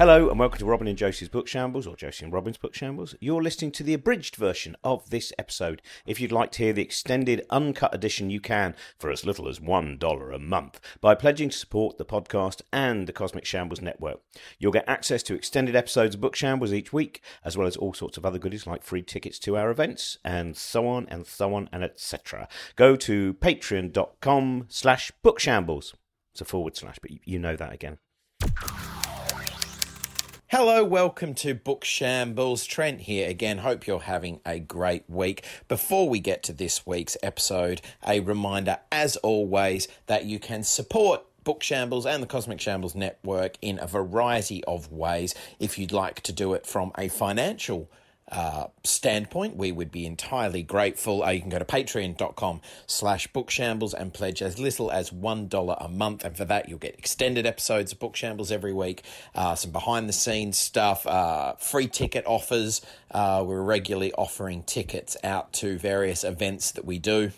Hello and welcome to Robin and Josie's Book Shambles, or Josie and Robin's Book Shambles. You're listening to the abridged version of this episode. If you'd like to hear the extended, uncut edition, you can for as little as $1 a month by pledging to support the podcast and the Cosmic Shambles Network. You'll get access to extended episodes of Book Shambles each week, as well as all sorts of other goodies like free tickets to our events, and so on and so on and etc. Go to patreon.com slash bookshambles. It's a forward slash, but you know that again. Hello, welcome to Book Shambles. Trent here again. Hope you're having a great week. Before we get to this week's episode, a reminder, as always, that you can support Book Shambles and the Cosmic Shambles Network in a variety of ways. If you'd like to do it from a financial uh, standpoint, we would be entirely grateful. Uh, you can go to patreon.com slash bookshambles and pledge as little as $1 a month. And for that, you'll get extended episodes of Bookshambles every week, uh, some behind the scenes stuff, uh, free ticket offers. Uh, we're regularly offering tickets out to various events that we do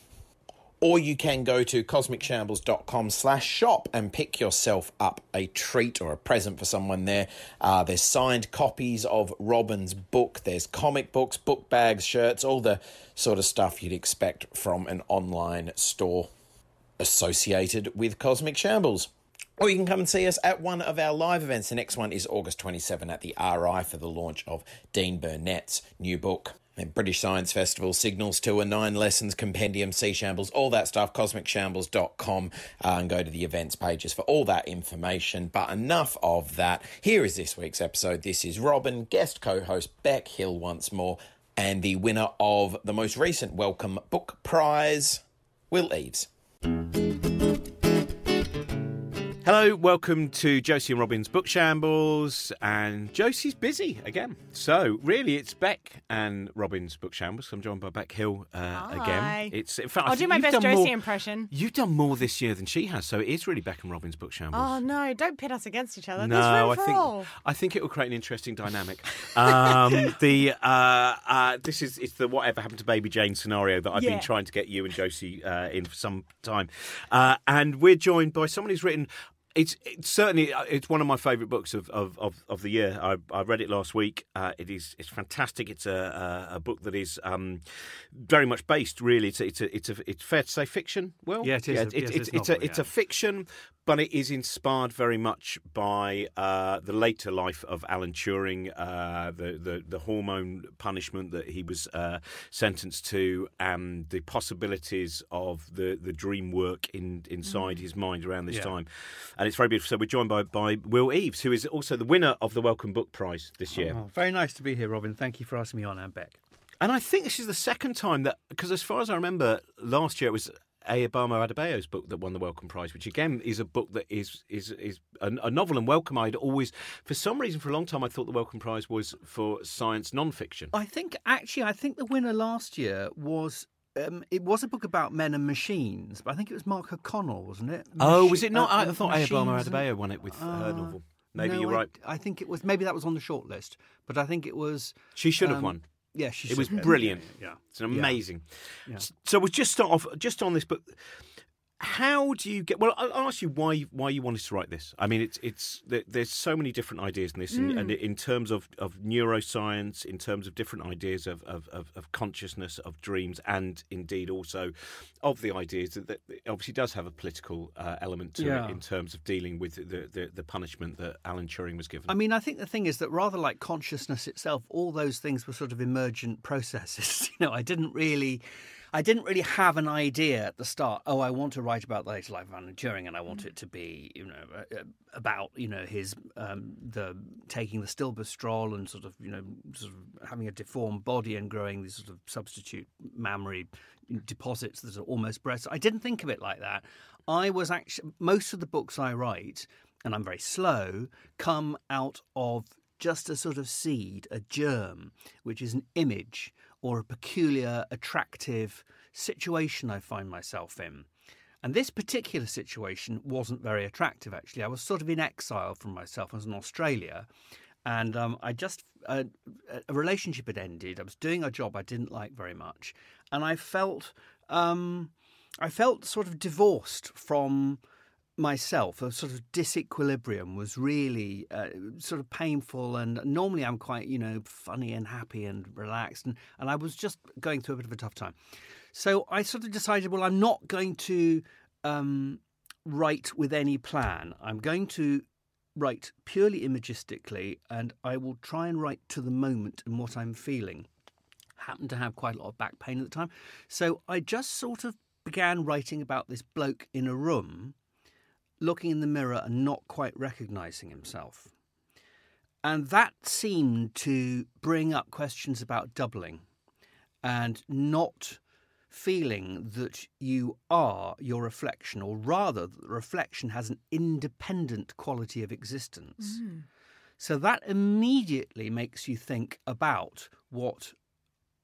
or you can go to cosmicshambles.com slash shop and pick yourself up a treat or a present for someone there. Uh, there's signed copies of Robin's book. There's comic books, book bags, shirts, all the sort of stuff you'd expect from an online store associated with Cosmic Shambles. Or you can come and see us at one of our live events. The next one is August 27 at the RI for the launch of Dean Burnett's new book. British Science Festival, Signals Tour, Nine Lessons, Compendium, Sea Shambles, all that stuff, cosmicshambles.com, uh, and go to the events pages for all that information. But enough of that. Here is this week's episode. This is Robin, guest co host Bec Hill once more, and the winner of the most recent Wellcome Book Prize, Will Eaves. Hello, welcome to Josie and Robin's Book Shambles, and Josie's busy again. So really, it's Bec and Robin's Book Shambles. I'm joined by Bec Hill uh, Hi. again. It's in fact, I I'll do think my you've best done Josie more- impression. You've done more this year than she has, so it is really Bec and Robin's Book Shambles. Oh no! Don't pit us against each other. No, There's room I for think all. I think it will create an interesting dynamic. Um, the uh, uh, this is it's the whatever happened to Baby Jane scenario that I've Yeah. been trying to get you and Josie uh, in for some time, uh, and we're joined by someone who's written. It's, it's certainly uh, it's one of my favourite books of, of, of, of the year. I, I read it last week. Uh, it is it's fantastic. It's a, a, a book that is um, very much based. Really, it's a, it's a, it's a, it's fair to say fiction. Well, Yeah, it is a- it's, yes, it's, it's it's novel, a it's a fiction, but it is inspired very much by uh, the later life of Alan Turing, uh, the, the the hormone punishment that he was uh, sentenced to, and the possibilities of the, the dream work in inside his mind around this Yeah. time. And it's very beautiful. So we're joined by, by Will Eaves, who is also the winner of the Wellcome Book Prize this year. Oh, very nice to be here, Robin. Thank you for asking me on, and Bec. And I think this is the second time that, because as far as I remember, last year it was Ayobami Adebayo's book that won the Wellcome Prize, which again is a book that is is is a, a novel. And Wellcome, I'd always, for some reason, for a long time, I thought the Wellcome Prize was for science non-fiction. I think actually, I think the winner last year was. Um, it was a book about men and machines, but I think it was Mark O'Connell, wasn't it? Oh, was it not? uh, I uh, thought Ayobami Machines and- Adebayo won it with her Uh, novel. Maybe no, you're I- right. I, think it was maybe that was on the short list, but I think it was. She should have um, won. Yeah, she. It was have. brilliant. Yeah. It's an amazing. Yeah. So we'll just start off just on this book. How do you get? Well, I'll ask you why why you wanted to write this. I mean, it's it's there- there's so many different ideas in this, and, and in terms of, of neuroscience, in terms of different ideas of, of, of, of consciousness, of dreams, and indeed also of the ideas that, that obviously does have a political uh, element to Yeah. it in terms of dealing with the, the the punishment that Alan Turing was given. I mean, I think the thing is that rather like consciousness itself, all those things were sort of emergent processes. you know, I didn't really, I didn't really have an idea at the start. Oh, I want to write about the later life of Alan Turing, and I want it to be, you know, about you know his um, the taking the stilbestrol and sort of you know sort of having a deformed body and growing these sort of substitute mammary deposits that are almost breasts. I didn't think of it like that. I was actually most of the books I write, and I'm very slow, come out of just a sort of seed, a germ, which is an image or a peculiar, attractive situation I find myself in. And this particular situation wasn't very attractive, actually. I was sort of in exile from myself. I was in Australia. And um, I just, uh, a relationship had ended. I was doing a job I didn't like very much. And I felt, um, I felt sort of divorced from myself, a sort of disequilibrium was really uh, sort of painful. And normally I'm quite, you know, funny and happy and relaxed. And, and I was just going through a bit of a tough time. So I sort of decided, well, I'm not going to um, write with any plan. I'm going to write purely imagistically, and I will try and write to the moment and what I'm feeling. Happened to have quite a lot of back pain at the time. So I just sort of began writing about this bloke in a room, looking in the mirror and not quite recognizing himself. And that seemed to bring up questions about doubling and not feeling that you are your reflection, or rather, that the reflection has an independent quality of existence. Mm. So that immediately makes you think about what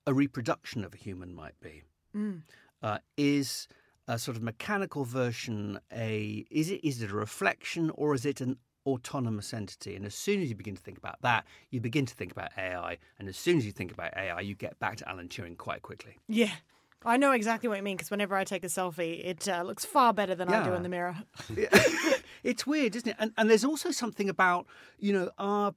a reproduction of a human might be. Mm. Uh, is a sort of mechanical version a is it is it a reflection or is it an autonomous entity? And as soon as you begin to think about that, you begin to think about AI. And as soon as you think about AI, you get back to Alan Turing quite quickly. Yeah. I know exactly what you mean because whenever I take a selfie, it uh, looks far better than yeah. I do in the mirror. it's weird, isn't it? And, and there's also something about, you know, our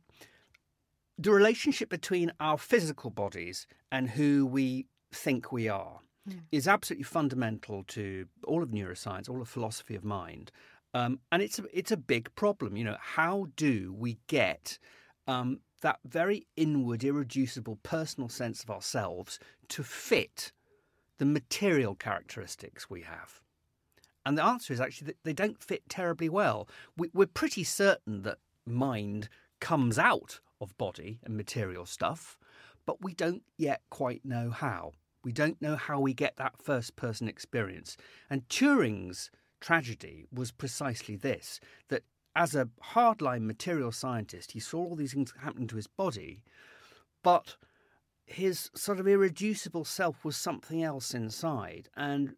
the relationship between our physical bodies and who we think we are mm. is absolutely fundamental to all of neuroscience, all of philosophy of mind. Um, and it's a, it's a big problem. You know, how do we get um, that very inward, irreducible, personal sense of ourselves to fit the material characteristics we have? And the answer is actually that they don't fit terribly well. We, we're pretty certain that mind comes out of body and material stuff, but we don't yet quite know how. We don't know how we get that first person experience. And Turing's tragedy was precisely this that as a hardline material scientist, he saw all these things happening to his body, but his sort of irreducible self was something else inside. And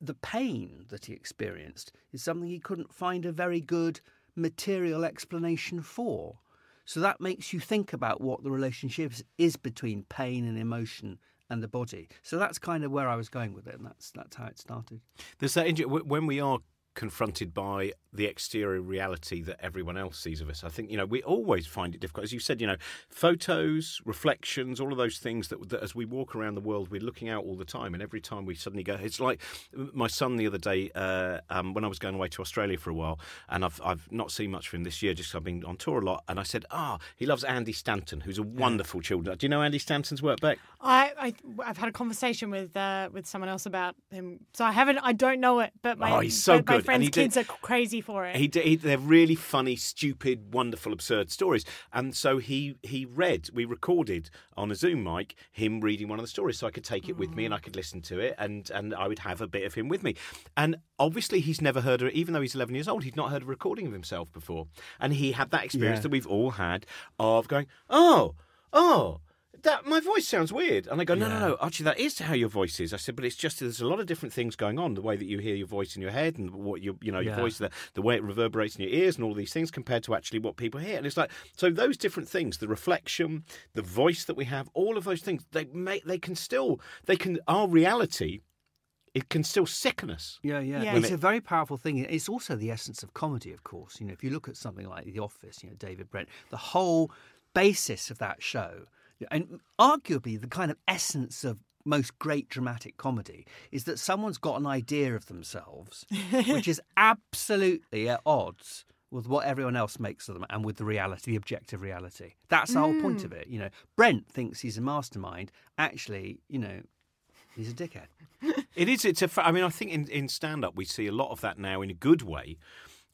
the pain that he experienced is something he couldn't find a very good material explanation for. So that makes you think about what the relationship is between pain and emotion and the body. So that's kind of where I was going with it, and that's that's how it started. There's that when we are confronted by the exterior reality that everyone else sees of us. I think, you know, we always find it difficult. As you said, you know, photos, reflections, all of those things that, that, as we walk around the world, we're looking out all the time. And every time we suddenly go, it's like my son the other day, uh, um, when I was going away to Australia for a while, and I've, I've not seen much of him this year, just I've been on tour a lot. And I said, ah, oh, he loves Andy Stanton, who's a wonderful children. Do you know Andy Stanton's work, Bec? I, I, have had a conversation with uh, with someone else about him. So I haven't, I don't know it, but my, oh, he's so good friends' kids did, are crazy for it. He, he, they're really funny, stupid, wonderful, absurd stories. And so he he read, we recorded on a Zoom mic him reading one of the stories, so I could take it with me and I could listen to it, and and I would have a bit of him with me. And obviously, he's never heard of, it, even though he's 11 years old, he'd not heard a recording of himself before, and he had that experience yeah. that we've all had of going, oh, oh that my voice sounds weird. And I go, no, yeah. no, no. Actually, that is how your voice is. I said, but it's just there's a lot of different things going on. The way that you hear your voice in your head and what you you know your yeah. voice, the, the way it reverberates in your ears, and all these things compared to actually what people hear. And it's like so those different things, the reflection, the voice that we have, all of those things, they make they can still they can our reality it can still sicken us. Yeah, yeah. yeah. It's it... a very powerful thing. It's also the essence of comedy, of course. You know, if you look at something like The Office, you know, David Brent, the whole basis of that show and arguably, the kind of essence of most great dramatic comedy is that someone's got an idea of themselves, which is absolutely at odds with what everyone else makes of them and with the reality, the objective reality. That's the mm. whole point of mm. it. You know, Brent thinks he's a mastermind. Actually, you know, he's a dickhead. it is. It's a. I mean, I think in, in stand up we see a lot of that now in a good way.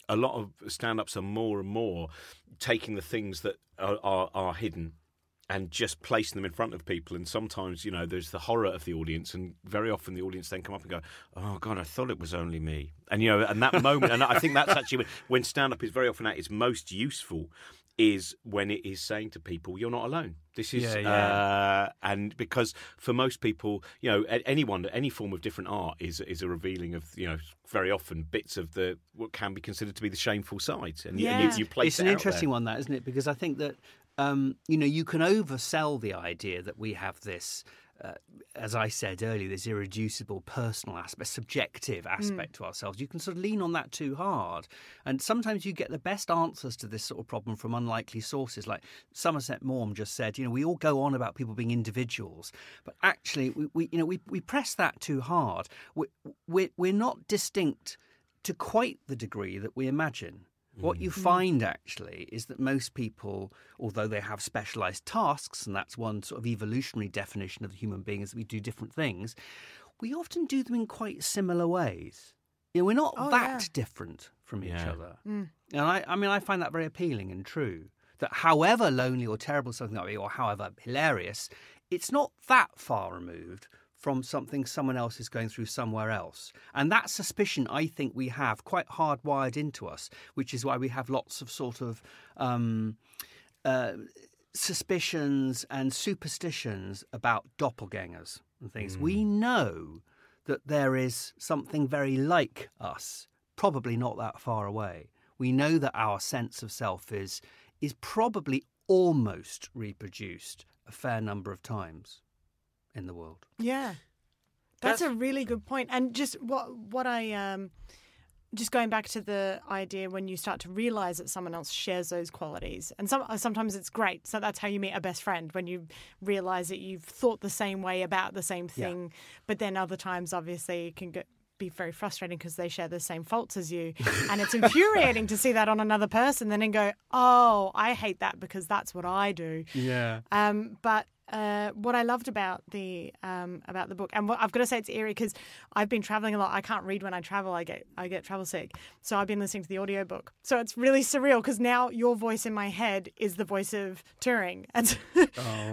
A lot of stand ups are more and more taking the things that are, are, are hidden and just placing them in front of people. And sometimes, you know, there's the horror of the audience, and very often the audience then come up and go, "Oh God, I thought it was only me." And you know, and that moment, and I think that's actually when, when stand up is very often at its most useful. Is when it is saying to people, "You're not alone." This is, yeah, yeah. Uh, and because for most people, you know, anyone, any form of different art is is a revealing of, you know, very often bits of the what can be considered to be the shameful side, and, yeah. you, and you, you place. It's an interesting one, that isn't it? Because I think that um, you know, you can oversell the idea that we have this uh, as I said earlier, this irreducible personal aspect, subjective aspect to ourselves. You can sort of lean on that too hard. And sometimes you get the best answers to this sort of problem from unlikely sources. Like Somerset Maugham just said, you know, we all go on about people being individuals, but actually, we, we you know, we, we press that too hard. We, we're, we're not distinct to quite the degree that we imagine. What you mm. find actually is that most people, although they have specialized tasks, and that's one sort of evolutionary definition of the human being, is that we do different things, we often do them in quite similar ways. You know, we're not Oh, that yeah. different from each Yeah. other. Mm. And I, I mean, I find that very appealing and true. That however lonely or terrible something might be, or however hilarious, it's not that far removed from something someone else is going through somewhere else. And that suspicion, I think, we have quite hardwired into us, which is why we have lots of sort of um, uh, suspicions and superstitions about doppelgangers and things. We know that there is something very like us, probably not that far away. We know that our sense of self is is probably almost reproduced a fair number of times in the world. Yeah. That's, a really good point. And just what what I um just going back to the idea when you start to realize that someone else shares those qualities. And some sometimes it's great. So that's how you meet a best friend when you realize that you've thought the same way about the same Yeah. thing. But then other times obviously it can get be very frustrating because they share the same faults as you and it's infuriating to see that on another person and then and go oh i hate that because that's what i do Yeah. um, but uh, what I loved about the um, about the book, and what, I've got to say it's eerie because I've been traveling a lot. I can't read when I travel. I get I get travel sick, so I've been listening to the audiobook. So it's really surreal because now your voice in my head is the voice of Turing, and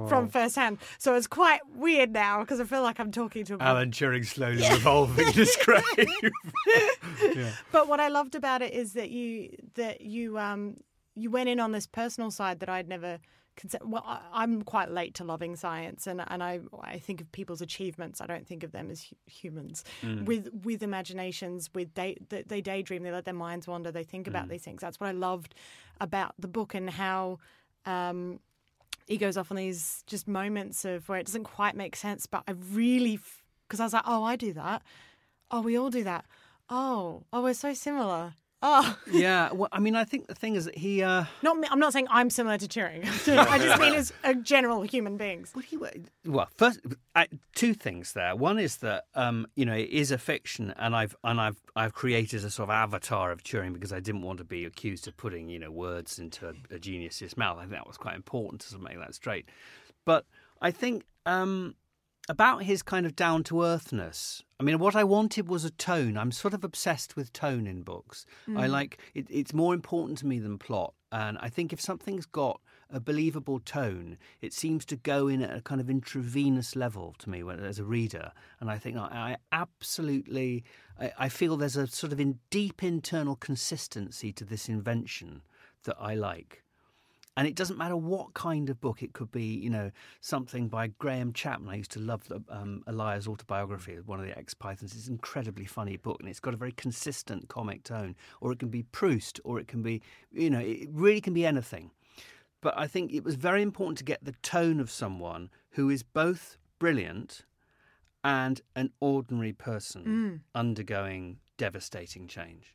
from firsthand. So it's quite weird now because I feel like I'm talking to. Alan Turing slowly revolving in his grave. But what I loved about it is that you that you um you went in on this personal side that I'd never. Well, I'm quite late to loving science, and and I I think of people's achievements. I don't think of them as hu- humans with with imaginations. With day they, they daydream. They let their minds wander. They think about these things. That's what I loved about the book and how. Um, he goes off on these just moments of where it doesn't quite make sense, but I really, because I was like, oh, I do that. Oh, we all do that. Oh, oh, we're so similar. Oh, yeah. Well, I mean, I think the thing is that he. Uh, not me. I'm not saying I'm similar to Turing. I just mean as a general human beings. What do you, well, first, uh, two things there. One is that um, you know it is a fiction, and I've and I've I've created a sort of avatar of Turing because I didn't want to be accused of putting you know words into a, a genius's mouth. I think that was quite important to sort of make that straight. But I think um, about his kind of down to earthness. I mean, what I wanted was a tone. I'm sort of obsessed with tone in books. I mm. like it, it's more important to me than plot. And I think if something's got a believable tone, it seems to go in at a kind of intravenous level to me when, as a reader. And I think I, I absolutely, I, I feel there's a sort of in deep internal consistency to this invention that I like. And it doesn't matter what kind of book it could be, you know, something by Graham Chapman. I used to love the, um, A Liar's autobiography, one of the ex Pythons. It's an incredibly funny book and it's got a very consistent comic tone. Or it can be Proust, or it can be, you know, it really can be anything. But I think it was very important to get the tone of someone who is both brilliant and an ordinary person undergoing devastating change.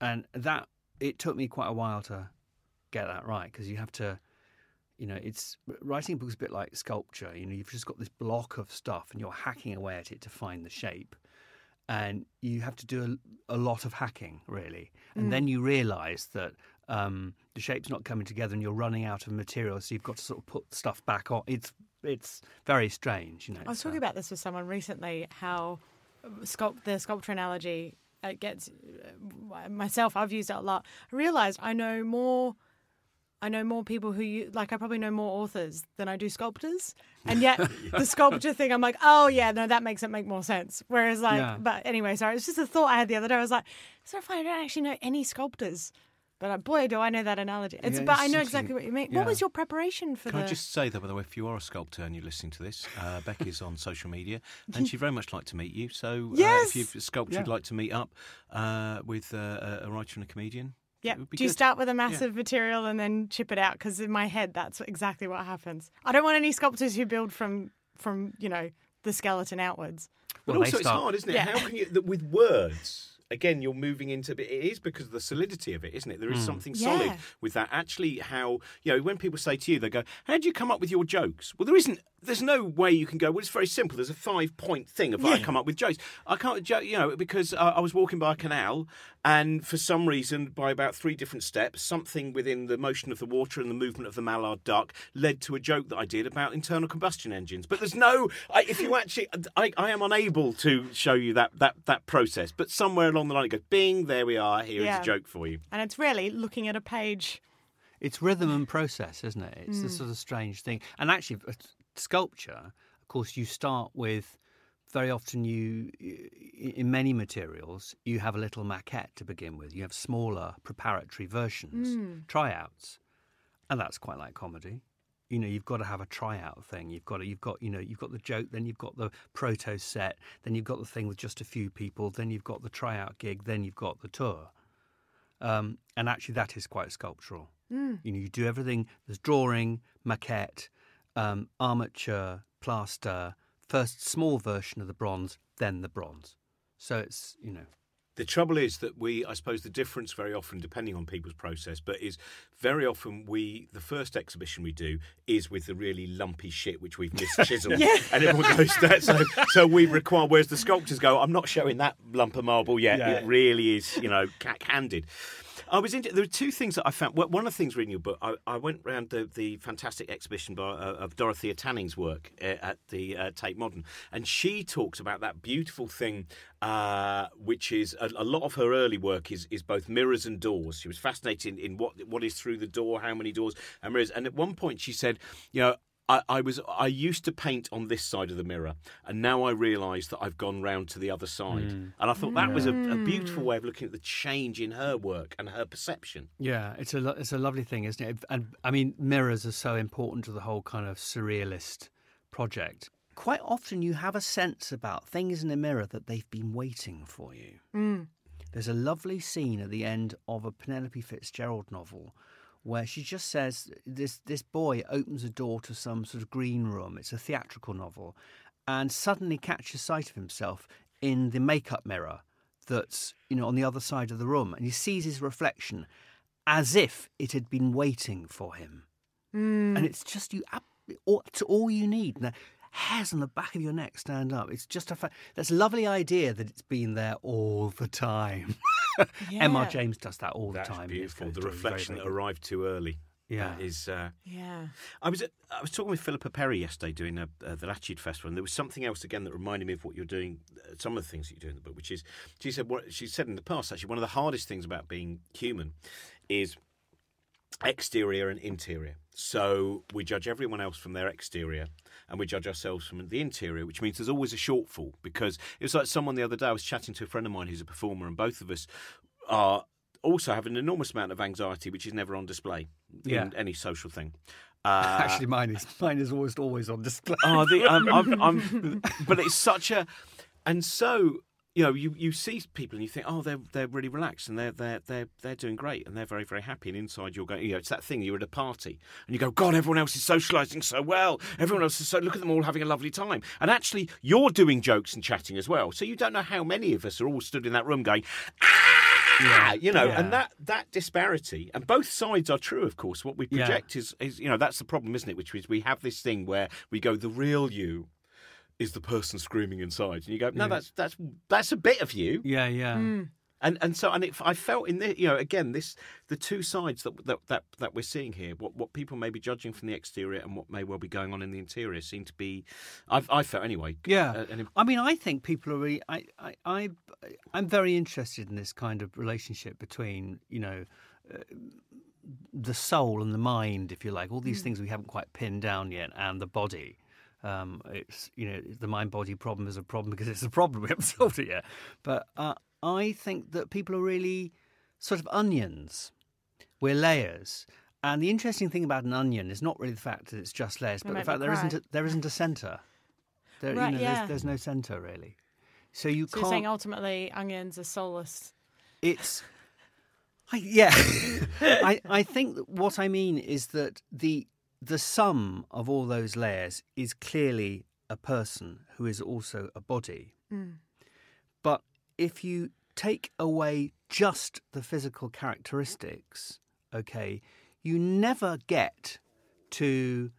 And that, it took me quite a while to get that right because you have to you know it's writing a book is a bit like sculpture you know you've just got this block of stuff and you're hacking away at it to find the shape and you have to do a, a lot of hacking really and then you realize that um, the shape's not coming together and you're running out of material so you've got to sort of put stuff back on it's it's very strange you know I was talking uh, about this with someone recently. How sculpt the sculpture analogy it gets uh, myself. I've used it a lot. I realized I know more. I know more people who you like. I probably know more authors than I do sculptors, and yet the sculpture thing, I'm like, oh yeah, no, that makes it make more sense. Whereas like, Yeah. but anyway, sorry, it's just a thought I had the other day. I was like, so if I don't actually know any sculptors, but uh, boy, do I know that analogy. It's, Yeah, but it's I know exactly what you mean. Yeah. What was your preparation for that? Can the? I just say that, by the way, if you are a sculptor and you're listening to this, uh, Becky's on social media and she'd very much like to meet you. So uh, if you've a sculptor Yeah. would like to meet up uh, with uh, a writer and a comedian, Yeah. it would be Do you start with a massive material and then chip it out? Because in my head, that's exactly what happens. I don't want any sculptors who build from from you know the skeleton outwards. But Well, they also, it's hard, isn't it? Yeah. How can you that with words? Again, you're moving into it is because of the solidity of it, isn't it? There is something solid Yeah. with that. Actually, how you know when people say to you, they go, "How do you come up with your jokes?" Well, there isn't. There's no way you can go. Well, it's very simple. There's a five point thing of I come up with jokes. I can't, jo- you know, because uh, I was walking by a canal, and for some reason, by about three different steps, something within the motion of the water and the movement of the mallard duck led to a joke that I did about internal combustion engines. But there's no. I, if you actually, I, I am unable to show you that that that process. But somewhere along the line, it goes, "Bing, there we are. Here is Yeah. a joke for you." And it's really looking at a page. It's rhythm and process, isn't it? It's Mm. the sort of strange thing. And actually, uh, sculpture, of course, you start with very often you in many materials you have a little maquette to begin with. You have smaller preparatory versions, Mm. tryouts, and that's quite like comedy. You know, you've got to have a tryout thing. You've got to, you've got, you know, you've got the joke, then you've got the proto set, then you've got the thing with just a few people, then you've got the tryout gig, then you've got the tour. Um, and actually, that is quite sculptural. You know, you do everything. There's drawing, maquette, um, armature, plaster. First, small version of the bronze, then the bronze. So it's you know, The trouble is that we, I suppose, the difference very often, depending on people's process, but is very often we, the first exhibition we do is with the really lumpy shit which we've mis chiseled, and everyone goes that. So, so we require. Whereas the sculptors go, I'm not showing that lump of marble yet. It really is, you know, cack-handed. I was into. There were two things that I found. One of the things reading your book, I, I went round the, the fantastic exhibition by, uh, of Dorothea Tanning's work uh, at the uh, Tate Modern, and she talks about that beautiful thing, uh, which is a, a lot of her early work is is both mirrors and doors. She was fascinated in, in what what is through the door, how many doors and mirrors. And at one point, she said, you know. I, I was I used to paint on this side of the mirror, and now I realise that I've gone round to the other side. Hmm. And I thought that was a, a beautiful hmm. way of looking at the change in her work and her perception. yeah, it's a lo- it's a lovely thing, isn't it? And I mean, mirrors are so important to the whole kind of surrealist project. Quite often, you have a sense about things in a mirror that they've been waiting for you. Hmm. There's a lovely scene at the end of a Penelope Fitzgerald novel where she just says this this boy opens a door to some sort of green room. It's a theatrical novel, and suddenly catches sight of himself in the makeup mirror that's you know on the other side of the room, and he sees his reflection as if it had been waiting for him. Hmm. And it's just you. all- It's all you need. Now, hairs on the back of your neck stand up. It's just a fa- that's a lovely idea that it's been there all the time. M.R. Yeah. James does that all That's the time. beautiful. The very, very, reflection that arrived too early. Yeah. That is. Uh, Yeah. I was at, I was talking with Philippa Perry yesterday doing a, uh, the Latitude Festival, and there was something else again that reminded me of what you're doing. Uh, some of the things that you do in the book, which is she said what she said in the past. Actually, one of the hardest things about being human is exterior and interior. So we judge everyone else from their exterior, and we judge ourselves from the interior, which means there's always a shortfall. Because it was like someone the other day. I was chatting to a friend of mine who's a performer, and both of us are also have an enormous amount of anxiety, which is never on display Yeah. in any social thing. Uh, Actually, mine is mine is almost always on display. Oh, the, um, I'm, I'm, but it's such a, and so you know, you, you see people and you think, oh, they're they're really relaxed and they're they're they're they're doing great and they're very very happy. And inside you're going, you know, it's that thing. You're at a party and you go, God, everyone else is socialising so well. Everyone else is so look at them all having a lovely time. And actually, you're doing jokes and chatting as well. So you don't know how many of us are all stood in that room going. Ah, you know, Yeah. and that that disparity, and both sides are true, of course. What we Yeah. project is, is, you know, that's the problem, isn't it? Which is we have this thing where we go, the real you is the person screaming inside, and you go, no, that's that's that's a bit of you, Yeah, yeah. and and so and it, I felt in the, you know, again, this the two sides that that that, that we're seeing here, what what people may be judging from the exterior and what may well be going on in the interior, seem to be, I've I felt anyway, Yeah, uh, an I mean, I think people are really. I, I, I, I'm very interested in this kind of relationship between, you know, uh, the soul and the mind, if you like, all these things we haven't quite pinned down yet, and the body. Um, it's you know the mind body problem is a problem because it's a problem we haven't solved it yet. But uh, I think that people are really sort of onions. We're layers. And the interesting thing about an onion is not really the fact that it's just layers, but the fact there isn't a, there isn't a centre. There, Right, you know, yeah. there's, there's no centre really. So you So you're can't. saying ultimately onions are soulless. It's. I, yeah, I I think that what I mean is that the the sum of all those layers is clearly a person who is also a body. Mm. But if you take away just the physical characteristics, okay, you never get to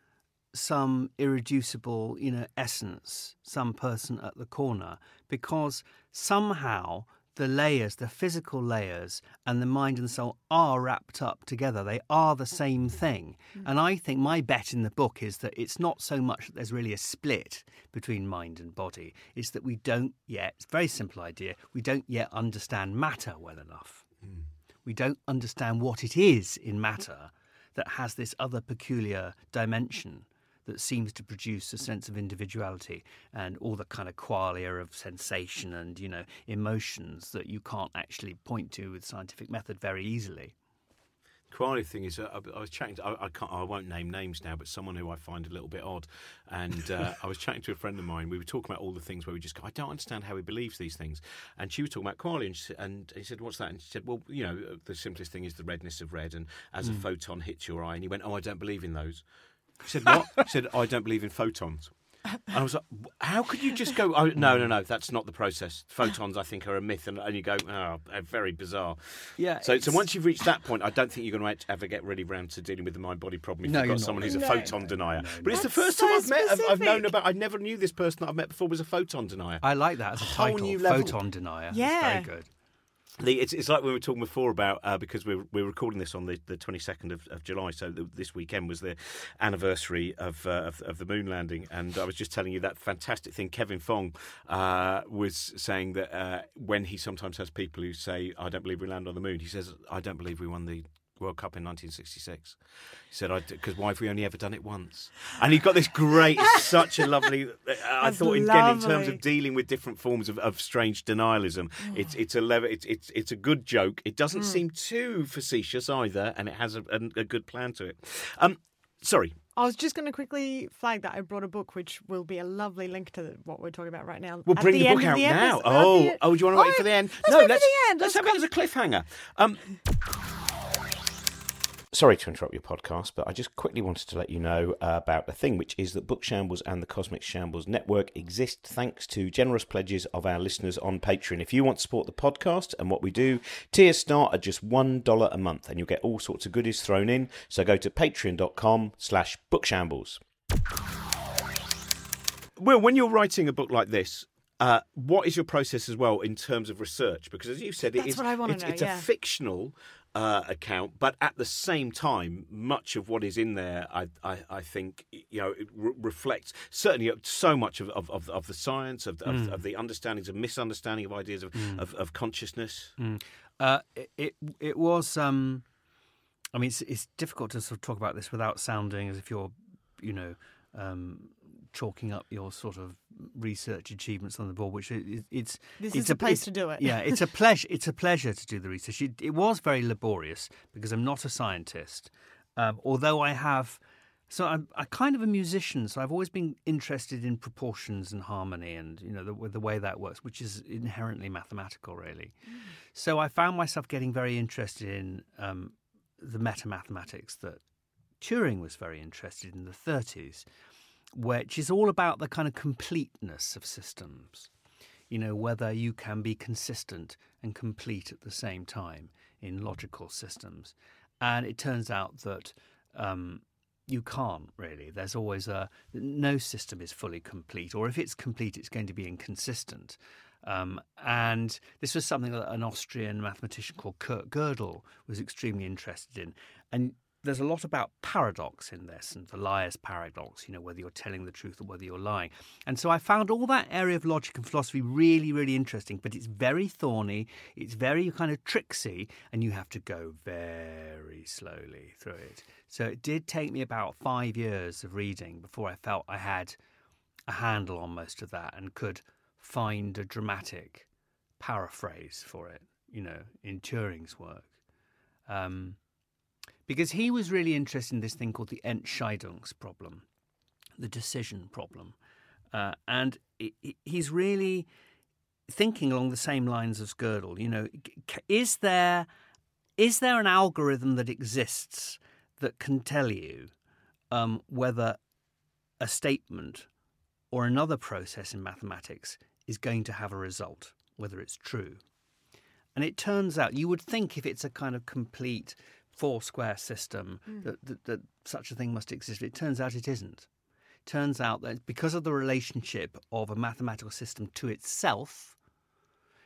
some irreducible, you know, essence, some person at the corner, because somehow the layers, the physical layers, and the mind and soul are wrapped up together. They are the same thing. Mm. And I think my bet in the book is that it's not so much that there's really a split between mind and body, it's that we don't yet, it's a very simple idea, we don't yet understand matter well enough. Mm. We don't understand what it is in matter that has this other peculiar dimension that seems to produce a sense of individuality and all the kind of qualia of sensation and you know emotions that you can't actually point to with scientific method very easily. Quality thing is, uh, I, was chatting. To, I, I can't. I won't name names now, but someone who I find a little bit odd, and uh, I was chatting to a friend of mine. We were talking about all the things where we just go, I don't understand how he believes these things, and she was talking about qualia, and, she, and he said, "What's that?" And she said, "Well, you know, the simplest thing is the redness of red, and as a photon hits your eye." And he went, "Oh, I don't believe in those." He said, "What?" he said, "I don't believe in photons." And I was like, how could you just go, oh, no, no, no, that's not the process. Photons, I think, are a myth. And, and you go, oh, very bizarre. Yeah, So, so it's- once you've reached that point, I don't think you're going to ever get really round to dealing with the mind body problem if No, you've you're got not. someone who's a No. photon denier. but it's the That's first so time I've met, I've, I've known specific. about, I never knew this person that I've met before was a photon denier. I like that as a Whole title, new level. photon denier. It's Yeah. very good. Lee, it's, it's like we were talking before about uh, because we're we're recording this on the, the 22nd of, of July, so the, this weekend was the anniversary of, uh, of of the moon landing, and I was just telling you that fantastic thing. Kevin Fong uh, was saying that uh, when he sometimes has people who say, "I don't believe we landed on the moon," he says, "I don't believe we won the." World Cup in 1966. He said, "Because why have we only ever done it once?" And he's got this great, such a lovely. I That's thought, again, in terms of dealing with different forms of, of strange denialism. It's it's a level. It's it's it's a good joke. It doesn't seem too facetious either, and it has a, a, a good plan to it. Um, sorry. I was just going to quickly flag that I brought a book, which will be a lovely link to what we're talking about right now. We'll at bring the, end book of out the now. episode- Oh, the- oh, do you want to wait for the end? Let's no, wait for let's the end. let's Let's have it as a cliffhanger. Um, Sorry to interrupt your podcast, but I just quickly wanted to let you know uh, about a thing, which is that Book Shambles and the Cosmic Shambles Network exist thanks to generous pledges of our listeners on Patreon. If you want to support the podcast and what we do, tiers start at just $1 a month and you'll get all sorts of goodies thrown in. So go to patreon.com slash bookshambles. Well, when you're writing a book like this, uh, what is your process as well in terms of research? Because as you said, it That's is what I wanna it's, know, it's yeah. a fictional uh, account, but at the same time, much of what is in there, I, I, I think, you know, it re- reflects certainly so much of, of, of, of the science, of, of, Mm. of the understandings, of misunderstanding of ideas of, of, of consciousness. Uh, it, it it was. Um, I mean, it's it's difficult to sort of talk about this without sounding as if you're, you know, um, chalking up your sort of research achievements on the board. Which it, it's This it's is the place to do it. Yeah, it's a pleasure. It's a pleasure to do the research. It, it was very laborious because I'm not a scientist, um, although I have. So I'm I kind of a musician, so I've always been interested in proportions and harmony, and you know the, the way that works, which is inherently mathematical, really. So I found myself getting very interested in um, the meta mathematics that Turing was very interested in the 30s, which is all about the kind of completeness of systems. You know, whether you can be consistent and complete at the same time in logical systems. And it turns out that um, you can't really. There's always a no system is fully complete, or if it's complete, it's going to be inconsistent. Um, and this was something that an Austrian mathematician called Kurt Gödel was extremely interested in. And there's a lot about paradox in this and the liar's paradox, you know, whether you're telling the truth or whether you're lying. And so I found all that area of logic and philosophy really, really interesting, but it's very thorny, it's very kind of tricksy, and you have to go very slowly through it. So it did take me about five years of reading before I felt I had a handle on most of that and could find a dramatic paraphrase for it, you know, in Turing's work. Um, because he was really interested in this thing called the Entscheidungsproblem, the decision problem. Uh, and he- he- he's really thinking along the same lines as Gödel. You know, is there is there an algorithm that exists that can tell you um, whether a statement or another process in mathematics is going to have a result, whether it's true. And it turns out, you would think if it's a kind of complete four square system that, that, that such a thing must exist. It turns out it isn't. It turns out that because of the relationship of a mathematical system to itself,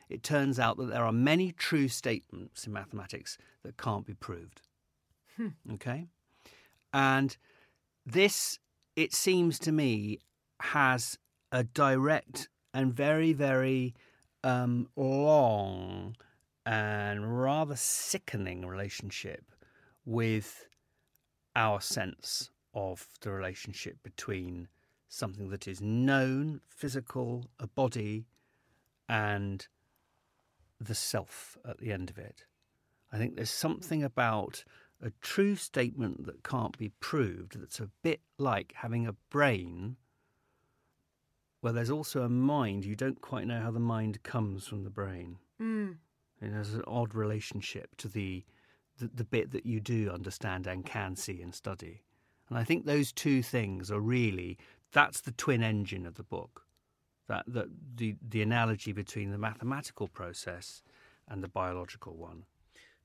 it turns out that there are many true statements in mathematics that can't be proved. Okay? And this, it seems to me, has a direct and very, very um, long and rather sickening relationship with our sense of the relationship between something that is known, physical, a body, and the self at the end of it. I think there's something about a true statement that can't be proved that's a bit like having a brain where there's also a mind. You don't quite know how the mind comes from the brain. Mm. And there's an odd relationship to the, the the bit that you do understand and can see and study. And I think those two things are really that's the twin engine of the book. That that the the analogy between the mathematical process and the biological one.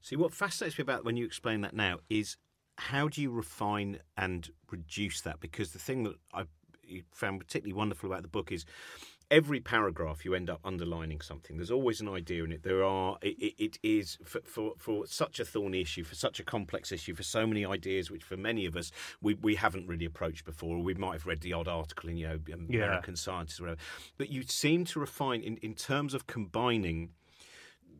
See, what fascinates me about when you explain that now is how do you refine and reduce that? Because the thing that I found particularly wonderful about the book is every paragraph you end up underlining something. There's always an idea in it. There are. It, it is for, for for such a thorny issue, for such a complex issue, for so many ideas, which for many of us we, we haven't really approached before. We might have read the odd article in you know um, Yeah. American Scientist or whatever, but you seem to refine in in terms of combining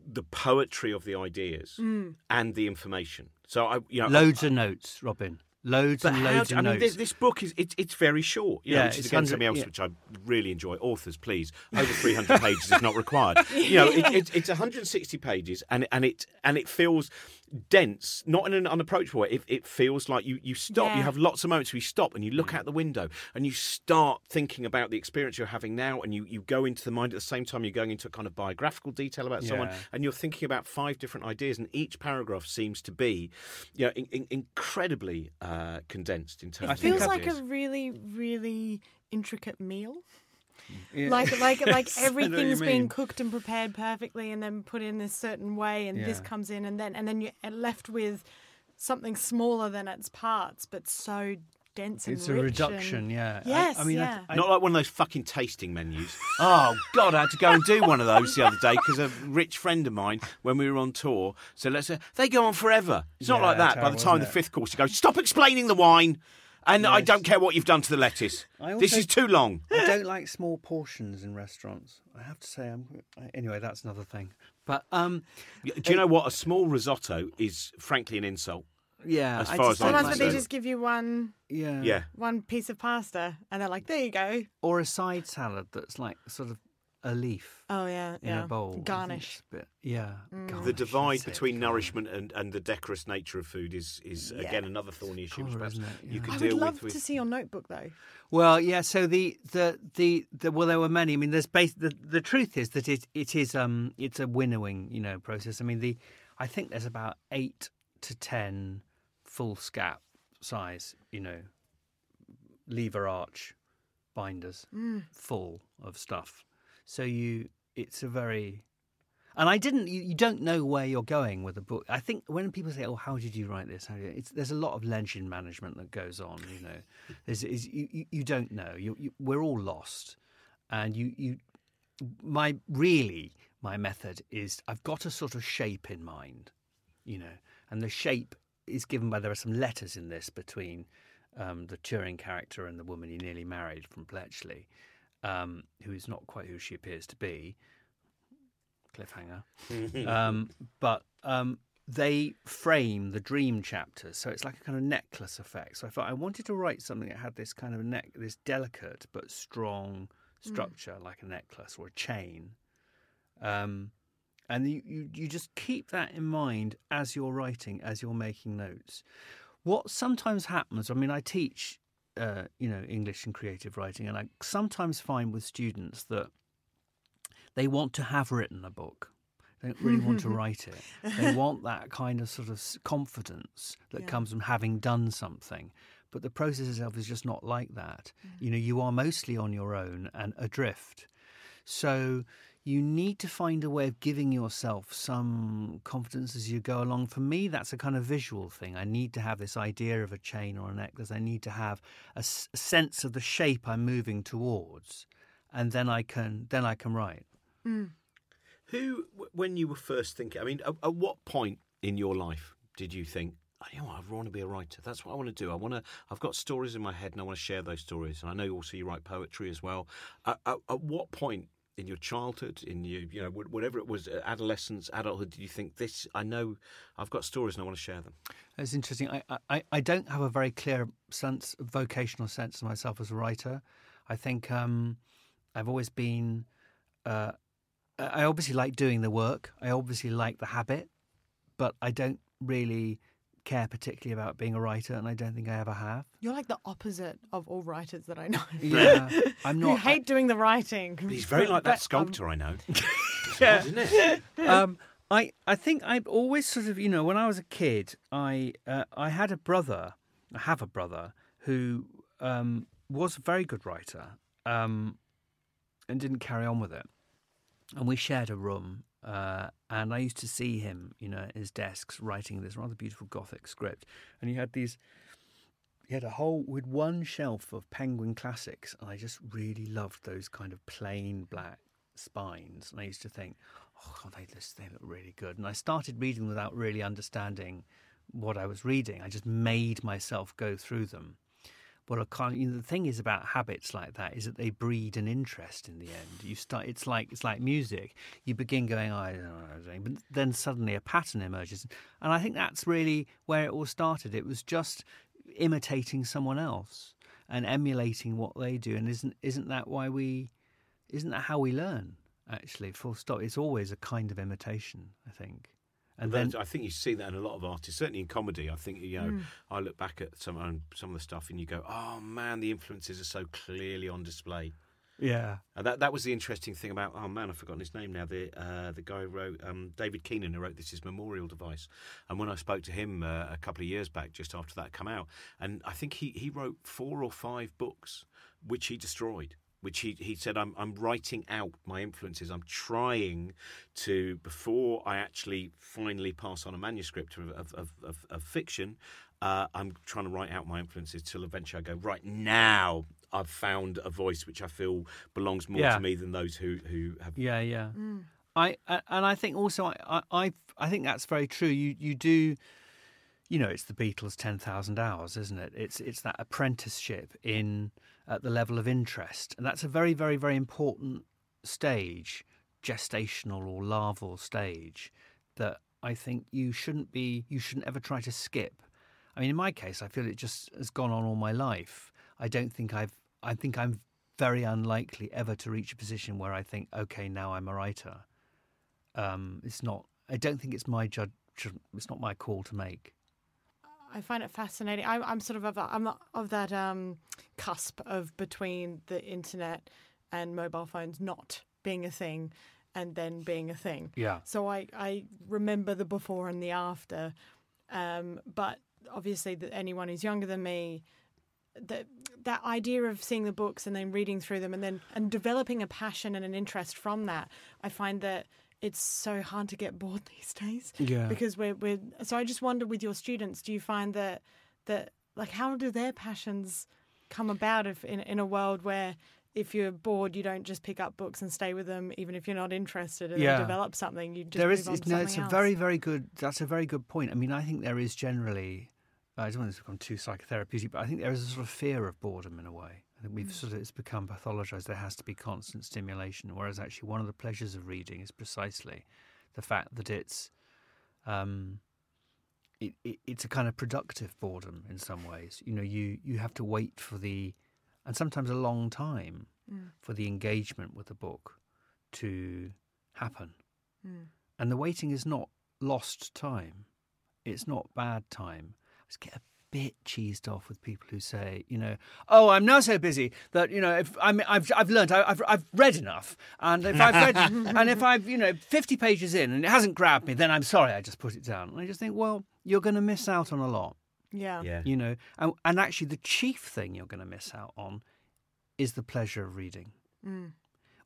the poetry of the ideas mm. and the information. So I, you know, Loads of notes, Robin. Loads but and loads do- of I mean, this, this book is it's it's very short. You know, Yeah, which is it's again 100 something else yeah. which I really enjoy. Authors, please, over three hundred pages is not required. You know, it, it, it's one hundred and sixty pages, and and it and it feels dense, not in an unapproachable way. It, it feels like you you stop. You have lots of moments where you stop and you look out the window and you start thinking about the experience you're having now, and you you go into the mind at the same time you're going into a kind of biographical detail about someone, Yeah. and you're thinking about five different ideas, and each paragraph seems to be, you know, in, in, incredibly uh, condensed in terms. I of think Feels like a really, really intricate meal. Yeah. Like, like, like Yes, I know what you everything's been cooked and prepared perfectly, and then put in this certain way, and this comes in, and then, and then you're left with something smaller than its parts, but so dense and It's a reduction, and- yeah. I- Yes, I, mean, yeah. I, Not like one of those fucking tasting menus. Oh God, I had to go and do one of those the other day because a rich friend of mine, when we were on tour, said, "Let's." Uh, they go on forever. It's not Yeah, like that. By the time the fifth course, you go, "Stop explaining the wine," and I don't care what you've done to the lettuce. I This is too long. I don't like small portions in restaurants. I have to say, I'm anyway. That's another thing. But um, Do you know what? A small risotto is frankly an insult. yeah, As I far just as I'm Sometimes like they just give you one, yeah, Yeah. one piece of pasta, and they're like, "There you go." or a side salad that's like sort of a leaf Oh yeah, in yeah. a bowl. Garnish. it's bit- yeah, Mm. garnish, The divide that's it, between nourishment and, and the decorous nature of food is, is again another thorny issue, which colour, perhaps isn't it? you Yeah. could I deal would love with. with to see your notebook though. Well, yeah. So the the the, the well, there were many. I mean, there's base. The, the truth is that it it is um it's a winnowing you know process. I mean, the I think there's about eight to ten foolscap size you know lever arch binders full of stuff. So you it's a very and I didn't. You, you don't know where you're going with a book. I think when people say, "Oh, how did you write this?" It's, there's a lot of legend management that goes on. You know, there's, is, you, you you don't know. You, you, we're all lost, and you you. My really my method is I've got a sort of shape in mind, you know, and the shape is given by there are some letters in this between um, the Turing character and the woman he nearly married from Bletchley, um, who is not quite who she appears to be cliffhanger. um, but um, they frame the dream chapters, so it's like a kind of necklace effect. So I thought I wanted to write something that had this kind of neck, this delicate but strong structure, like a necklace or a chain. Um, and you, you, you just keep that in mind as you're writing, as you're making notes. What sometimes happens, I mean, I teach, uh, you know, English and creative writing, and I sometimes find with students that they want to have written a book. They don't really want to write it. They want that kind of sort of confidence that Yeah. comes from having done something. but the process itself is just not like that. You know, you are mostly on your own and adrift. So you need to find a way of giving yourself some confidence as you go along. For me, that's a kind of visual thing. I need to have this idea of a chain or a necklace. I need to have a, s- a sense of the shape I'm moving towards, and then I can then I can write. Mm. Who, w- when you were first thinking, I mean, at, at what point in your life did you think, oh, you know what, I want to be a writer. That's what I want to do. I want to. I've got stories in my head, and I want to share those stories. And I know also you write poetry as well. At, at, at what point in your childhood, in your, you know, whatever it was, uh, adolescence, adulthood, did you think this? I know I've got stories, and I want to share them. It's interesting. I, I, I don't have a very clear sense, vocational sense of myself as a writer. I think um, I've always been. Uh, I obviously like doing the work. I obviously like the habit, but I don't really care particularly about being a writer, and I don't think I ever have. You're like the opposite of all writers that I know. Yeah, I'm who not. hate doing the writing. He's very like that But, um, sculptor I know. yeah, isn't it? um, I I think I've always sort of you know when I was a kid I uh, I had a brother I have a brother who um, was a very good writer um, and didn't carry on with it and we shared a room uh, and I used to see him you know at his desks writing this rather beautiful gothic script and he had these he had a whole with one shelf of Penguin classics, and I just really loved those kind of plain black spines. And I used to think, oh god, they they look really good. And I started reading without really understanding what I was reading. I just made myself go through them. But I can't, you know, the thing is about habits like that is that they breed an interest in the end. You start, it's like it's like music. You begin going, I don't know what I'm doing, but then suddenly a pattern emerges, and I think that's really where it all started. It was just imitating someone else and emulating what they do, and isn't isn't that why we, isn't that how we learn? Actually, full stop. It's always a kind of imitation, I think. And then, I think you see that in a lot of artists, certainly in comedy. I think you know, I look back at some some of the stuff, and you go, "Oh man, the influences are so clearly on display." yeah, And that that was the interesting thing about. Oh man, I've forgotten his name now. The uh, the guy who wrote um, David Keenan, who wrote This Is Memorial Device. And when I spoke to him uh, a couple of years back, just after that come out, and I think he he wrote four or five books, which he destroyed which he, he said, I'm, I'm writing out my influences. I'm trying to, before I actually finally pass on a manuscript of, of, of, of, of fiction, uh, I'm trying to write out my influences till eventually I go, right now I've found a voice which I feel belongs more Yeah. to me than those who, who have. Yeah, yeah. I I- and I think also I, I I I think that's very true. You you do, you know, it's the Beatles' ten thousand hours, isn't it? It's it's that apprenticeship in at the level of interest, and that's a very very very important stage, gestational or larval stage, that I think you shouldn't be you shouldn't ever try to skip. I mean, in my case, I feel it just has gone on all my life. I don't think I've. I think I'm very unlikely ever to reach a position where I think, okay, now I'm a writer. Um, it's not. I don't think it's my judge. It's not my call to make. I find it fascinating. I'm, I'm sort of of that, I'm of that um, cusp of between the internet and mobile phones not being a thing and then being a thing. Yeah. So I, I remember the before and the after. Um, but obviously, that anyone who's younger than me, that that idea of seeing the books and then reading through them and then and developing a passion and an interest from that, I find that it's so hard to get bored these days Yeah. because we're we're so I just wonder with your students do you find that that like how do their passions come about if in in a world where if you're bored you don't just pick up books and stay with them even if you're not interested and Yeah. develop something you just there move on it's- to No, it's a else. very, very good. That's a very good point. I mean, I think there is generally. I don't want this to become too psychotherapeutic, but I think there is a sort of fear of boredom in a way. We've mm. sort of it's become pathologized. There has to be constant stimulation, whereas actually one of the pleasures of reading is precisely the fact that it's um, it, it, it's a kind of productive boredom in some ways. You know, you you have to wait for the and sometimes a long time mm. for the engagement with the book to happen. Mm. And the waiting is not lost time. It's not bad time. I just get a bit cheesed off with people who say, you know, oh, I'm now so busy that you know, if I'm, I've I've learned, I- I've I've read enough, and if I've read, and if I've you know, 50 pages in and it hasn't grabbed me, then I'm sorry, I just put it down. And I just think, well, you're going to miss out on a lot Yeah. Yeah. You know, and, and actually, the chief thing you're going to miss out on is the pleasure of reading, Mm.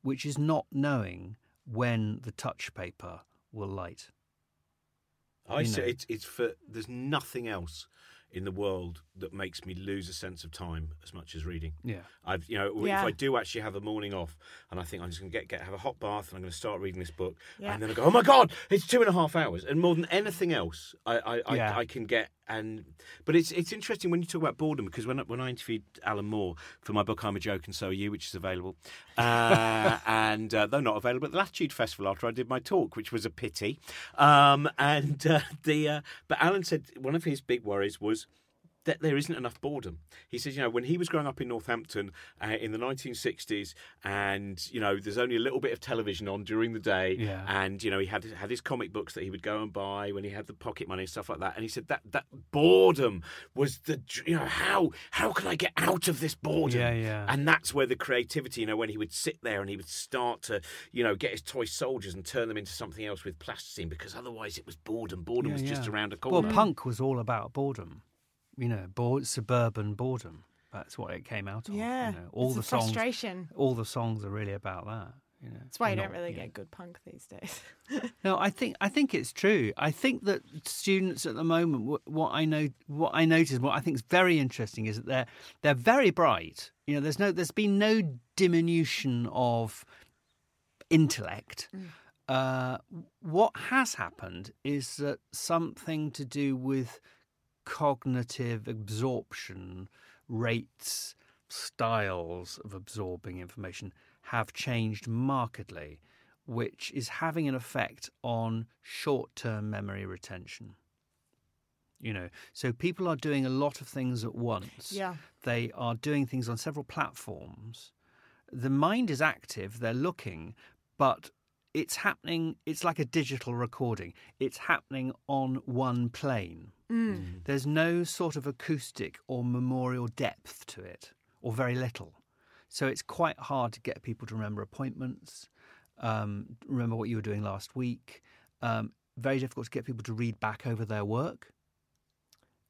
which is not knowing when the touch paper will light. I you say it's it's for there's nothing else in the world that makes me lose a sense of time as much as reading. Yeah. I've you know Yeah. if I do actually have a morning off and I think I'm just going to get get have a hot bath and I'm going to start reading this book Yeah. and then I go oh my god it's two and a half hours and more than anything else I I, I, Yeah. I can get and but it's it's interesting when you talk about boredom because when I- when I interviewed Alan Moore for my book I'm a joke and so are you which is available uh, and uh, though not available at the Latitude Festival after I did my talk which was a pity um, and uh, the uh, but Alan said one of his big worries was that there isn't enough boredom. He says, you know, when he was growing up in Northampton uh, in the 1960s, and you know, there's only a little bit of television on during the day, Yeah. and you know, he had had his comic books that he would go and buy when he had the pocket money and stuff like that. And he said that that boredom was the, you know, how how can I get out of this boredom? Yeah, yeah. And that's where the creativity, you know, when he would sit there and he would start to, you know, get his toy soldiers and turn them into something else with plasticine, because otherwise it was boredom. Boredom Yeah, was just around a corner. Well, punk was all about boredom. You know, bored, suburban boredom. That's what it came out of. Yeah. You know, all the songs. frustration. All the songs are really about that. You know, That's why you Not- don't really yeah. get good punk these days. No, I think I think it's true. I think that students at the moment, wh- what I know, what I notice, what I think is very interesting is that they're they're very bright. You know, there's no, there's been no diminution of intellect. Uh, what has happened is that something to do with cognitive absorption rates, styles of absorbing information have changed markedly, which is having an effect on short term memory retention. You know, so people are doing a lot of things at once. Yeah. They are doing things on several platforms. The mind is active, they're looking, but it's happening, it's like a digital recording. It's happening on one plane. There's no sort of acoustic or memorial depth to it, or very little. So it's quite hard to get people to remember appointments, um, remember what you were doing last week. Um, very difficult to get people to read back over their work.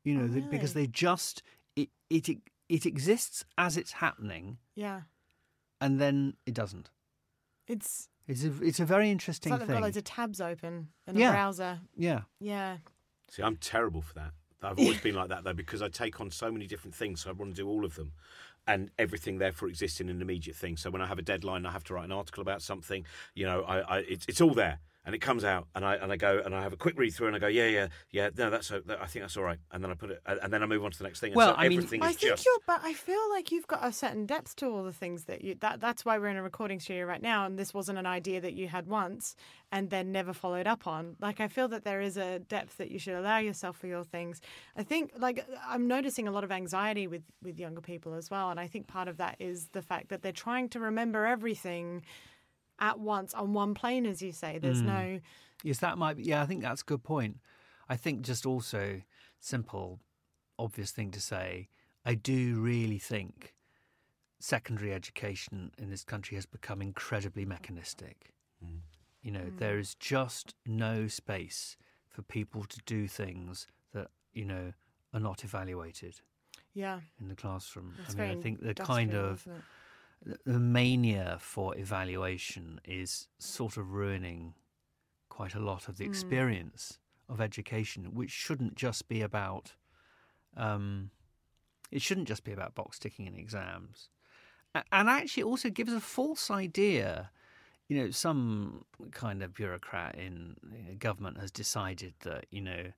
You know, Oh, th- because they just it, it it exists as it's happening, Yeah. and then it doesn't. It's, It's a it's a very it's interesting like they've got loads of tabs open in a Yeah. browser. Yeah, Yeah. See, I'm terrible for that. I've always been like that though because I take on so many different things, so I want to do all of them, and everything therefore exists in an immediate thing. So when I have a deadline, I have to write an article about something. You know, I, I it's, it's all there. And it comes out, and I and I go and I have a quick read through, and I go, yeah, yeah, yeah, no, that's o- that, I think that's all right, and then I put it, and then I move on to the next thing. And Well, so I mean- everything I think just you're, but I feel like you've got a certain depth to all the things that you. That that's why we're in a recording studio right now, and this wasn't an idea that you had once and then never followed up on. Like I feel that there is a depth that you should allow yourself for your things. I think, like I'm noticing a lot of anxiety with with younger people as well, and I think part of that is the fact that they're trying to remember everything at once on one plane, as you say. There's hmm. no. Yes, that might be. Yeah, I think that's a good point. I think just also simple, obvious thing to say. I do really think secondary education in this country has become incredibly mechanistic. Hmm. You know, hmm. there is just no space for people to do things that you know are not evaluated Yeah, in the classroom. it's I mean, very I think the kind of isn't it? The- mania for evaluation is sort of ruining quite a lot of the experience of education, which shouldn't just be about. Um, it shouldn't just be about box ticking in exams, and actually it also gives a false idea. You know, some kind of bureaucrat in government has decided that you know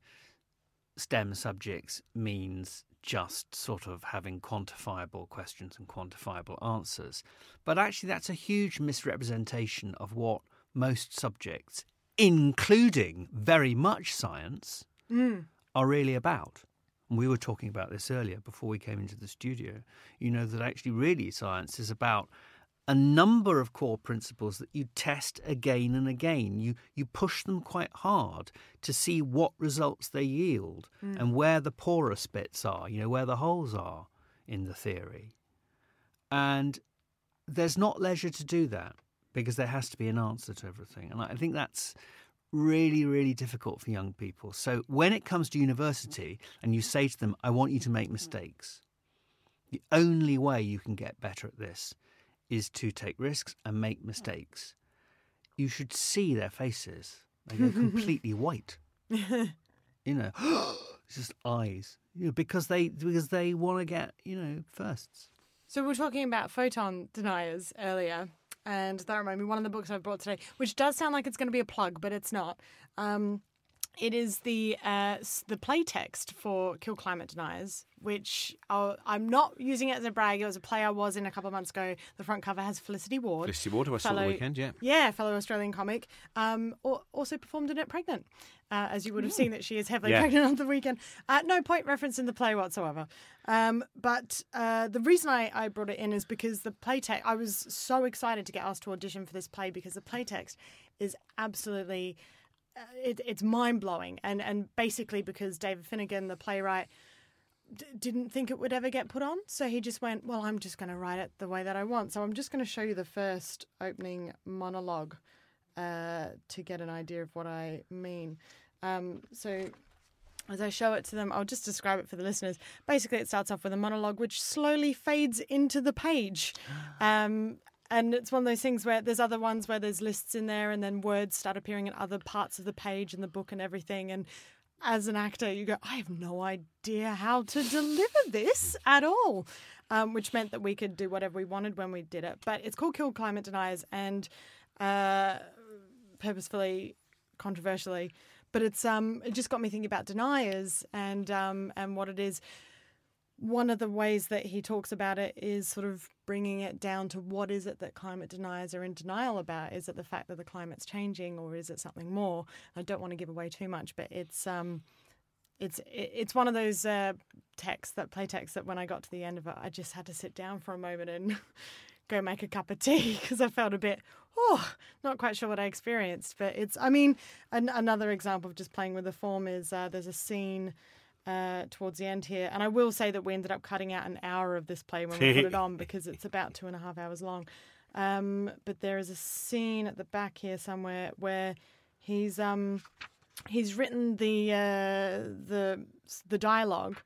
STEM subjects means just sort of having quantifiable questions and quantifiable answers. But actually, that's a huge misrepresentation of what most subjects, including very much science, mm. are really about. And we were talking about this earlier before we came into the studio. You know, that actually, really, science is about a number of core principles that you test again and again. You you push them quite hard to see what results they yield mm. and where the porous bits are, you know, where the holes are in the theory. And there's not leisure to do that because there has to be an answer to everything. And I think that's really, really difficult for young people. So when it comes to university and you say to them, I want you to make mistakes, the only way you can get better at this is to take risks and make mistakes. You should see their faces. They go completely white. You know, it's just eyes. You know, because they because they want to get, you know, firsts. So we were talking about photon deniers earlier, and that reminded me one of the books I've brought today, which does sound like it's going to be a plug, but it's not. Um, it is the uh, the play text for Kill Climate Deniers, which i I'm not using it as a brag. It was a play I was in a couple of months ago. The front cover has Felicity Ward. Felicity Ward, who I saw the weekend, yeah. Yeah, fellow Australian comic. Um, al- also performed in it pregnant, uh, as you would have seen that she is heavily Yeah. pregnant on the weekend. Uh, no point reference in the play whatsoever. Um, but uh, the reason I, I brought it in is because the play text. I was so excited to get asked to audition for this play because the play text is absolutely. It, it's mind blowing, and and basically because David Finnigan, the playwright, d- didn't think it would ever get put on. So he just went, Well, I'm just going to write it the way that I want. So I'm just going to show you the first opening monologue uh, to get an idea of what I mean. Um, so as I show it to them, I'll just describe it for the listeners. Basically, it starts off with a monologue which slowly fades into the page. Um, and it's one of those things where there's other ones where there's lists in there and then words start appearing in other parts of the page and the book and everything. And as an actor, you go, I have no idea how to deliver this at all. Um, which meant that we could do whatever we wanted when we did it. But it's called Kill Climate Deniers and uh, purposefully, controversially, but it's um, it just got me thinking about deniers and um, and what it is. One of the ways that he talks about it is sort of bringing it down to what is it that climate deniers are in denial about? Is it the fact that the climate's changing, or is it something more? I don't want to give away too much, but it's um, it's it's one of those uh, texts that play texts that when I got to the end of it, I just had to sit down for a moment and go make a cup of tea because I felt a bit oh not quite sure what I experienced. But it's I mean an, another example of just playing with the form is uh, there's a scene. Uh, towards the end here, and I will say that we ended up cutting out an hour of this play when we put it on because it's about two and a half hours long. Um, but there is a scene at the back here somewhere where he's um, he's written the uh, the the dialogue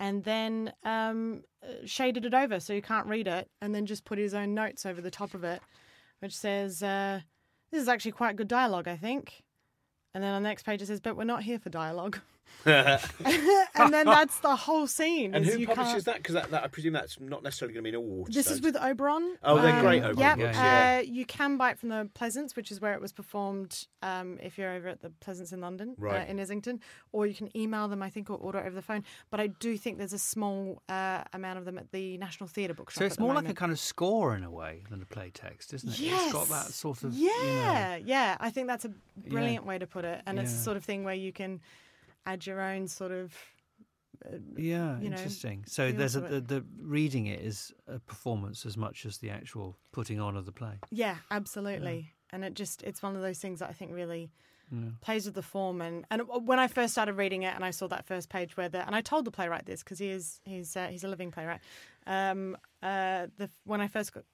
and then um, shaded it over so you can't read it, and then just put his own notes over the top of it, which says, uh, "This is actually quite good dialogue, I think." And then on the next page it says, "But we're not here for dialogue." and then that's the whole scene. And is who you publishes can't- that? Because that, that, I presume that's not necessarily going to be in all. This is with Oberon. Oh, they're Um, great Oberon Yep. books, uh, yeah. you can buy it from the Pleasance, which is where it was performed. Um, if you're over at the Pleasance in London, Right. uh, in Islington, or you can email them, I think, or order over the phone. But I do think there's a small uh, amount of them at the National Theatre Bookshop. So it's at the more like a kind of score in a way than a play text, isn't it? It's got that sort of yeah, you know, yeah. I think that's a brilliant way to put it, and it's the sort of thing where you can add your own sort of. yeah, you know, interesting. So there's a, the, the reading it is a performance as much as the actual putting on of the play. Yeah, absolutely. And it just it's one of those things that I think really Yeah. plays with the form and and when I first started reading it and I saw that first page where the and I told the playwright this because he is he's uh, he's a living playwright. Um, uh, the when I first got,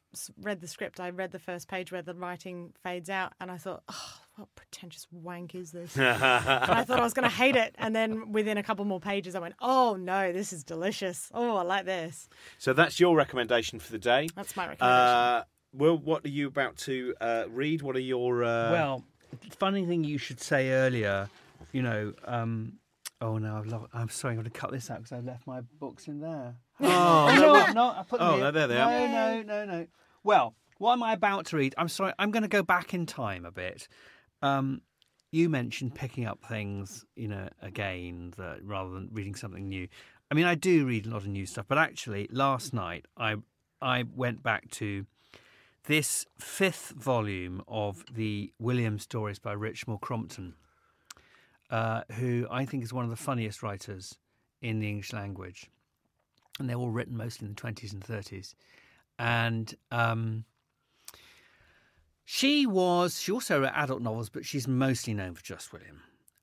read the script, I read the first page where the writing fades out, and I thought, oh, what pretentious wank is this? and I thought I was going to hate it, and then within a couple more pages, I went, oh no, this is delicious. Oh, I like this. So that's your recommendation for the day. That's my recommendation. Uh, Will, what are you about to uh, read? What are your uh, Well, funny thing you should say earlier, you know. Um, oh no, I've lo- I'm sorry, I'm going to cut this out because I left my books in there. Oh, no, I'm. I put them Oh, here. there they no, are. No, no, no. Well, what am I about to read? I'm sorry. I'm going to go back in time a bit. Um, you mentioned picking up things, you know, again, that rather than reading something new. I mean, I do read a lot of new stuff, but actually, last night I I went back to this fifth volume of the William stories by Richmal Crompton, uh, who I think is one of the funniest writers in the English language. And they're all written mostly in the 20s and 30s. And um, she was, she also wrote adult novels, but she's mostly known for Just William.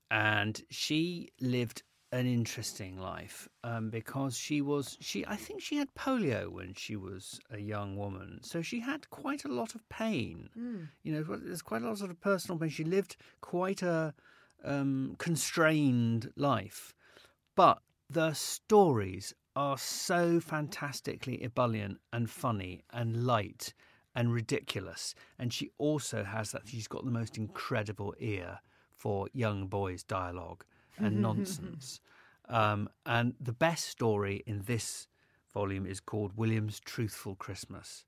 And she lived an interesting life um, because she was she I think she had polio when she was a young woman, so she had quite a lot of pain. Mm. You know, there's quite a lot of personal pain. She lived quite a um, constrained life, but the stories are so fantastically ebullient and funny and light and ridiculous. And she also has that. She's got the most incredible ear for young boys' dialogue and nonsense. Um, and the best story in this volume is called William's Truthful Christmas.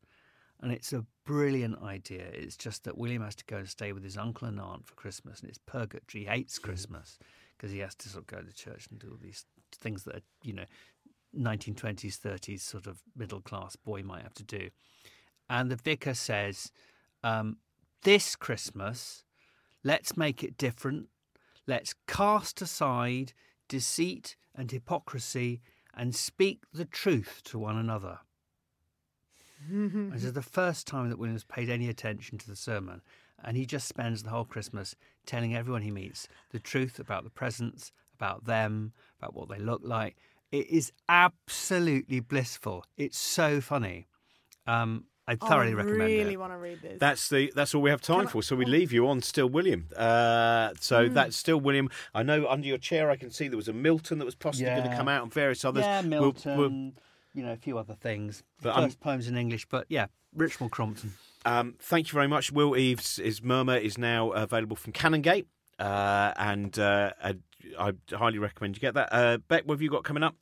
And it's a brilliant idea. It's just that William has to go and stay with his uncle and aunt for Christmas, and it's purgatory. He hates Christmas because he has to sort of go to church and do all these things that are, you know, 1920s, 30s sort of middle class boy might have to do. And the vicar says, um, This Christmas, let's make it different. Let's cast aside deceit and hypocrisy and speak the truth to one another. this is the first time that Williams paid any attention to the sermon, and he just spends the whole Christmas telling everyone he meets the truth about the presents, about them, about what they look like. It is absolutely blissful. It's so funny. Um, I thoroughly I recommend really it. Really want to read this. That's the that's all we have time I- for. So we leave you on Still William. Uh, so Hmm. that's Still William. I know under your chair I can see there was a Milton that was possibly going to come out and various others. Yeah, We'll- Milton, we'll- you know, a few other things. But I'm- First poems in English, but yeah, Richmal Crompton. Um, thank you very much. Will Eaves' his Murmur is now available from Canongate, uh, and uh, I, I highly recommend you get that. Uh, Bec, what have you got coming up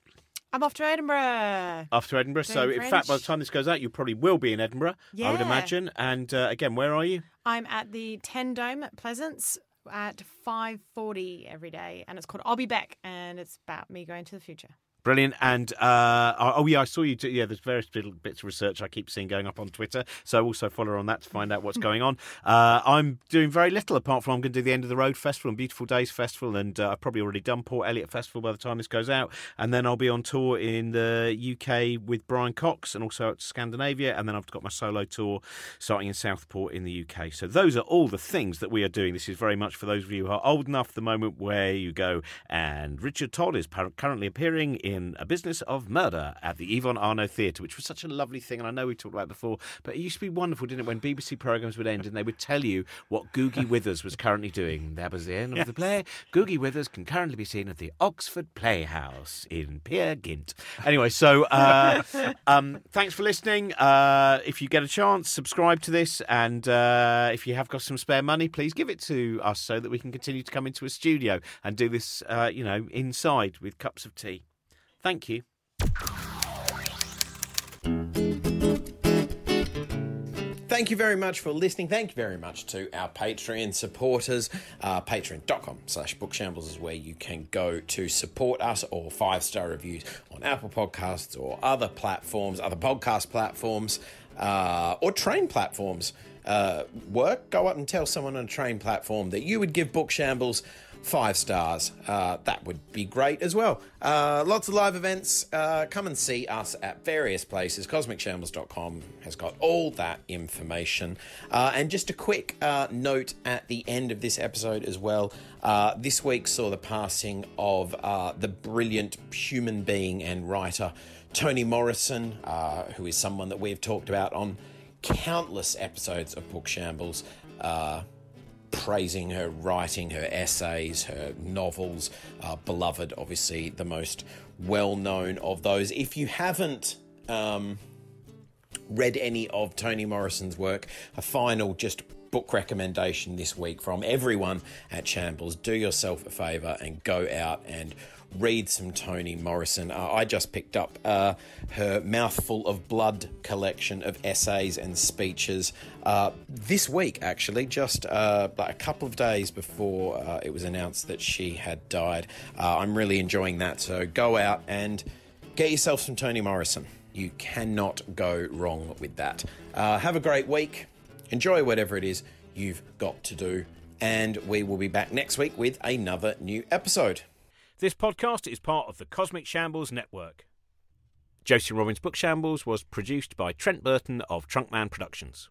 I'm off to Edinburgh. Off to Edinburgh? so, Doing in fact, by the time this goes out, you probably will be in Edinburgh, I would imagine. And uh, again, where are you? I'm at the Ten Dome at Pleasance at 5:40 every day, and it's called I'll Be Back, and it's about me going to the future. Brilliant. And uh, oh yeah, I saw you. Do, yeah, there's various little bits of research I keep seeing going up on Twitter. So also follow her on that to find out what's going on. Uh, I'm doing very little apart from I'm going to do the End of the Road Festival and Beautiful Days Festival, and uh, I've probably already done Port Eliot Festival by the time this goes out. And then I'll be on tour in the UK with Brian Cox and also at Scandinavia. And then I've got my solo tour starting in Southport in the UK. So those are all the things that we are doing. This is very much for those of you who are old enough. The moment where you go and Richard Todd is par- currently appearing in A Business of Murder at the Yvonne Arnaud Theatre, which was such a lovely thing. And I know we talked about it before, but it used to be wonderful, didn't it, when BBC programmes would end and they would tell you what Googie Withers was currently doing. That was the end of the play. Googie Withers can currently be seen at the Oxford Playhouse in Peer Gynt. Anyway, so uh, um, thanks for listening. Uh, if you get a chance, subscribe to this. And uh, if you have got some spare money, please give it to us so that we can continue to come into a studio and do this, uh, you know, inside with cups of tea. Thank you. Thank you very much for listening. Thank you very much to our Patreon supporters. Uh, Patreon.com slash bookshambles is where you can go to support us or five star reviews on Apple Podcasts or other platforms, other podcast platforms, uh, or train platforms. Uh, work, go up and tell someone on a train platform that you would give Bookshambles five stars. Uh, that would be great as well. Uh, lots of live events. Uh, come and see us at various places. CosmicShambles.com has got all that information. Uh, and just a quick uh, note at the end of this episode as well. Uh, this week saw the passing of the brilliant human being and writer Toni Morrison, who is someone that we've talked about on countless episodes of Book Shambles. Praising her writing, her essays, her novels. Uh, Beloved, obviously, the most well known of those. If you haven't um, read any of Toni Morrison's work, a final just book recommendation this week from everyone at Shambles. Do yourself a favour and go out and read some Toni Morrison. Uh, I just picked up uh, her Mouthful of Blood collection of essays and speeches uh, this week, actually, just uh, like a couple of days before uh, it was announced that she had died. Uh, I'm really enjoying that, so go out and get yourself some Toni Morrison. You cannot go wrong with that. Uh, have a great week. Enjoy whatever it is you've got to do. And we will be back next week with another new episode. This podcast is part of the Cosmic Shambles Network. Josie Robbins' book Shambles was produced by Trent Burton of Trunkman Productions.